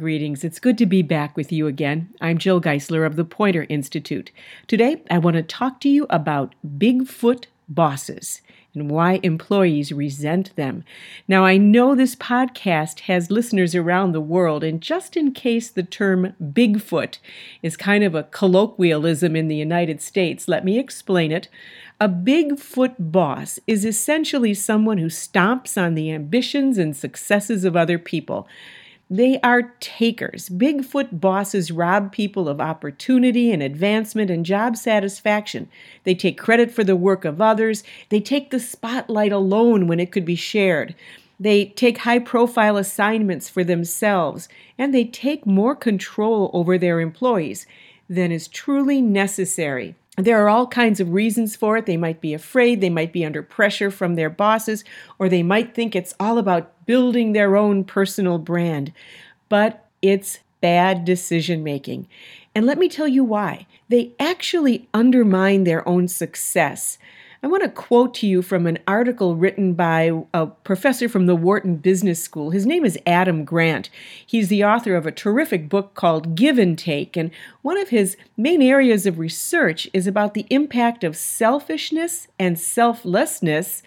Greetings. It's good to be back with you again. I'm Jill Geisler of the Poynter Institute. Today, I want to talk to you about Bigfoot bosses and why employees resent them. Now, I know this podcast has listeners around the world, and just in case the term Bigfoot is kind of a colloquialism in the United States, let me explain it. A Bigfoot boss is essentially someone who stomps on the ambitions and successes of other people. They are takers. Bigfoot bosses rob people of opportunity and advancement and job satisfaction. They take credit for the work of others. They take the spotlight alone when it could be shared. They take high profile assignments for themselves, and they take more control over their employees than is truly necessary. There are all kinds of reasons for it. They might be afraid, they might be under pressure from their bosses, or they might think it's all about building their own personal brand. But it's bad decision making. And let me tell you why. They actually undermine their own success. I want to quote to you from an article written by a professor from the Wharton Business School. His name is Adam Grant. He's the author of a terrific book called Give and Take, and one of his main areas of research is about the impact of selfishness and selflessness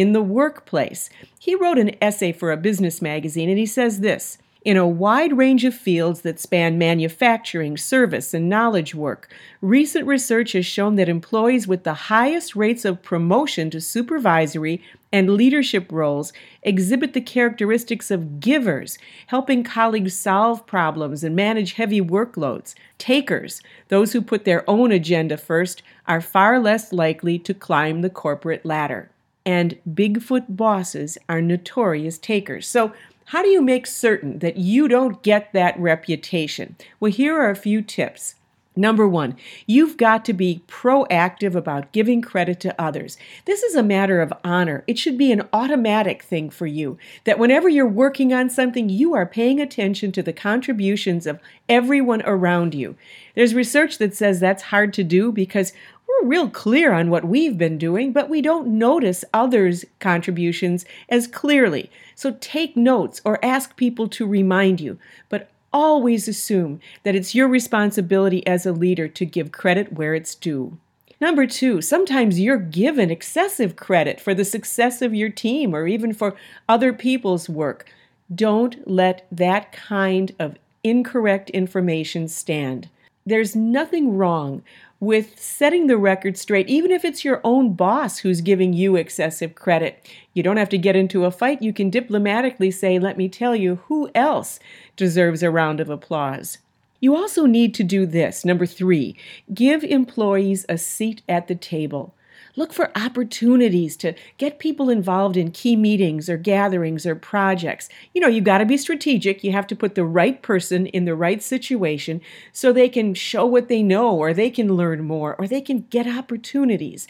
in the workplace. He wrote an essay for a business magazine, and he says this in a wide range of fields that span manufacturing, service, and knowledge work. Recent research has shown that employees with the highest rates of promotion to supervisory and leadership roles exhibit the characteristics of givers, helping colleagues solve problems and manage heavy workloads. Takers, those who put their own agenda first, are far less likely to climb the corporate ladder. And Bigfoot bosses are notorious takers. So, how do you make certain that you don't get that reputation? Well, here are a few tips. Number one, you've got to be proactive about giving credit to others. This is a matter of honor. It should be an automatic thing for you that whenever you're working on something, you are paying attention to the contributions of everyone around you. There's research that says that's hard to do because we're real clear on what we've been doing, but we don't notice others' contributions as clearly. So take notes or ask people to remind you, but always assume that it's your responsibility as a leader to give credit where it's due. Number two, sometimes you're given excessive credit for the success of your team or even for other people's work. Don't let that kind of incorrect information stand. There's nothing wrong with setting the record straight, even if it's your own boss who's giving you excessive credit. You don't have to get into a fight. You can diplomatically say, Let me tell you, who else deserves a round of applause? You also need to do this. Number three, give employees a seat at the table. Look for opportunities to get people involved in key meetings or gatherings or projects. You know, you've got to be strategic. You have to put the right person in the right situation so they can show what they know or they can learn more or they can get opportunities.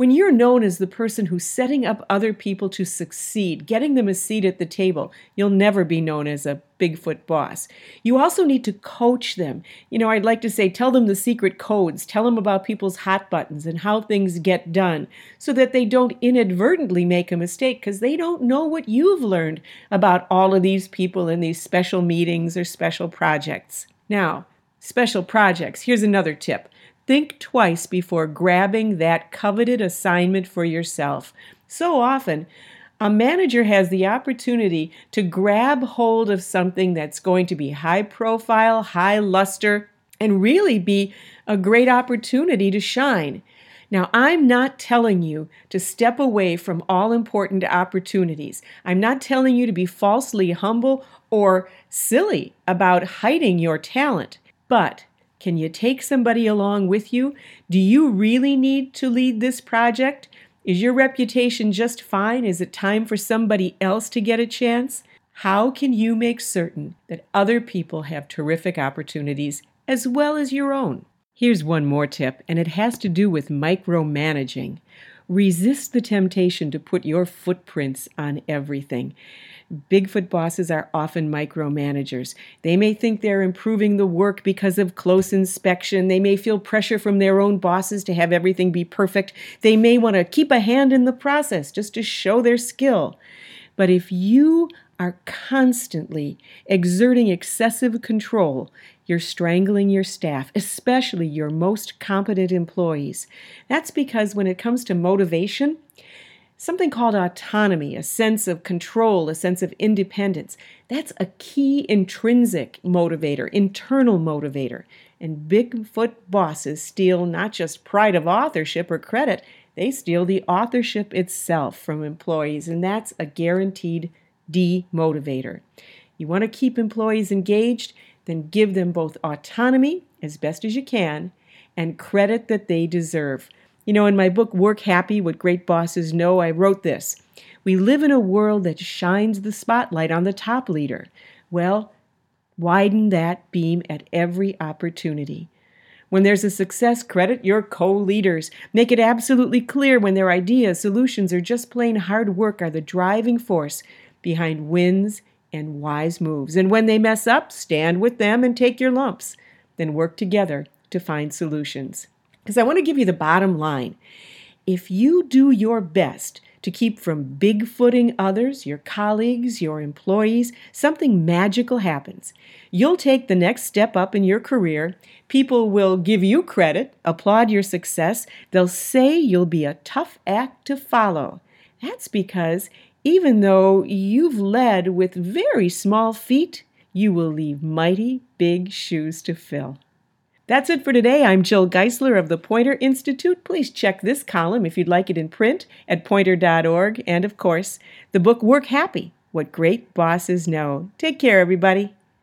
When you're known as the person who's setting up other people to succeed, getting them a seat at the table, you'll never be known as a Bigfoot boss. You also need to coach them. You know, I'd like to say tell them the secret codes, tell them about people's hot buttons and how things get done so that they don't inadvertently make a mistake because they don't know what you've learned about all of these people in these special meetings or special projects. Now, special projects, here's another tip. Think twice before grabbing that coveted assignment for yourself. So often, a manager has the opportunity to grab hold of something that's going to be high profile, high luster, and really be a great opportunity to shine. Now, I'm not telling you to step away from all important opportunities. I'm not telling you to be falsely humble or silly about hiding your talent. But can you take somebody along with you? Do you really need to lead this project? Is your reputation just fine? Is it time for somebody else to get a chance? How can you make certain that other people have terrific opportunities as well as your own? Here's one more tip, and it has to do with micromanaging. Resist the temptation to put your footprints on everything. Bigfoot bosses are often micromanagers. They may think they're improving the work because of close inspection. They may feel pressure from their own bosses to have everything be perfect. They may want to keep a hand in the process just to show their skill. But if you are constantly exerting excessive control, you're strangling your staff, especially your most competent employees. That's because when it comes to motivation, something called autonomy, a sense of control, a sense of independence, that's a key intrinsic motivator, internal motivator. And Bigfoot bosses steal not just pride of authorship or credit, they steal the authorship itself from employees, and that's a guaranteed demotivator. You want to keep employees engaged, then give them both autonomy as best as you can and credit that they deserve. You know, in my book, Work Happy What Great Bosses Know, I wrote this We live in a world that shines the spotlight on the top leader. Well, widen that beam at every opportunity. When there's a success, credit your co leaders. Make it absolutely clear when their ideas, solutions, or just plain hard work are the driving force behind wins and wise moves. And when they mess up, stand with them and take your lumps. Then work together to find solutions. Because I want to give you the bottom line. If you do your best to keep from bigfooting others, your colleagues, your employees, something magical happens. You'll take the next step up in your career. People will give you credit, applaud your success. They'll say you'll be a tough act to follow. That's because even though you've led with very small feet, you will leave mighty big shoes to fill. That's it for today. I'm Jill Geisler of the Poynter Institute. Please check this column if you'd like it in print at poynter.org. And of course, the book Work Happy What Great Bosses Know. Take care, everybody.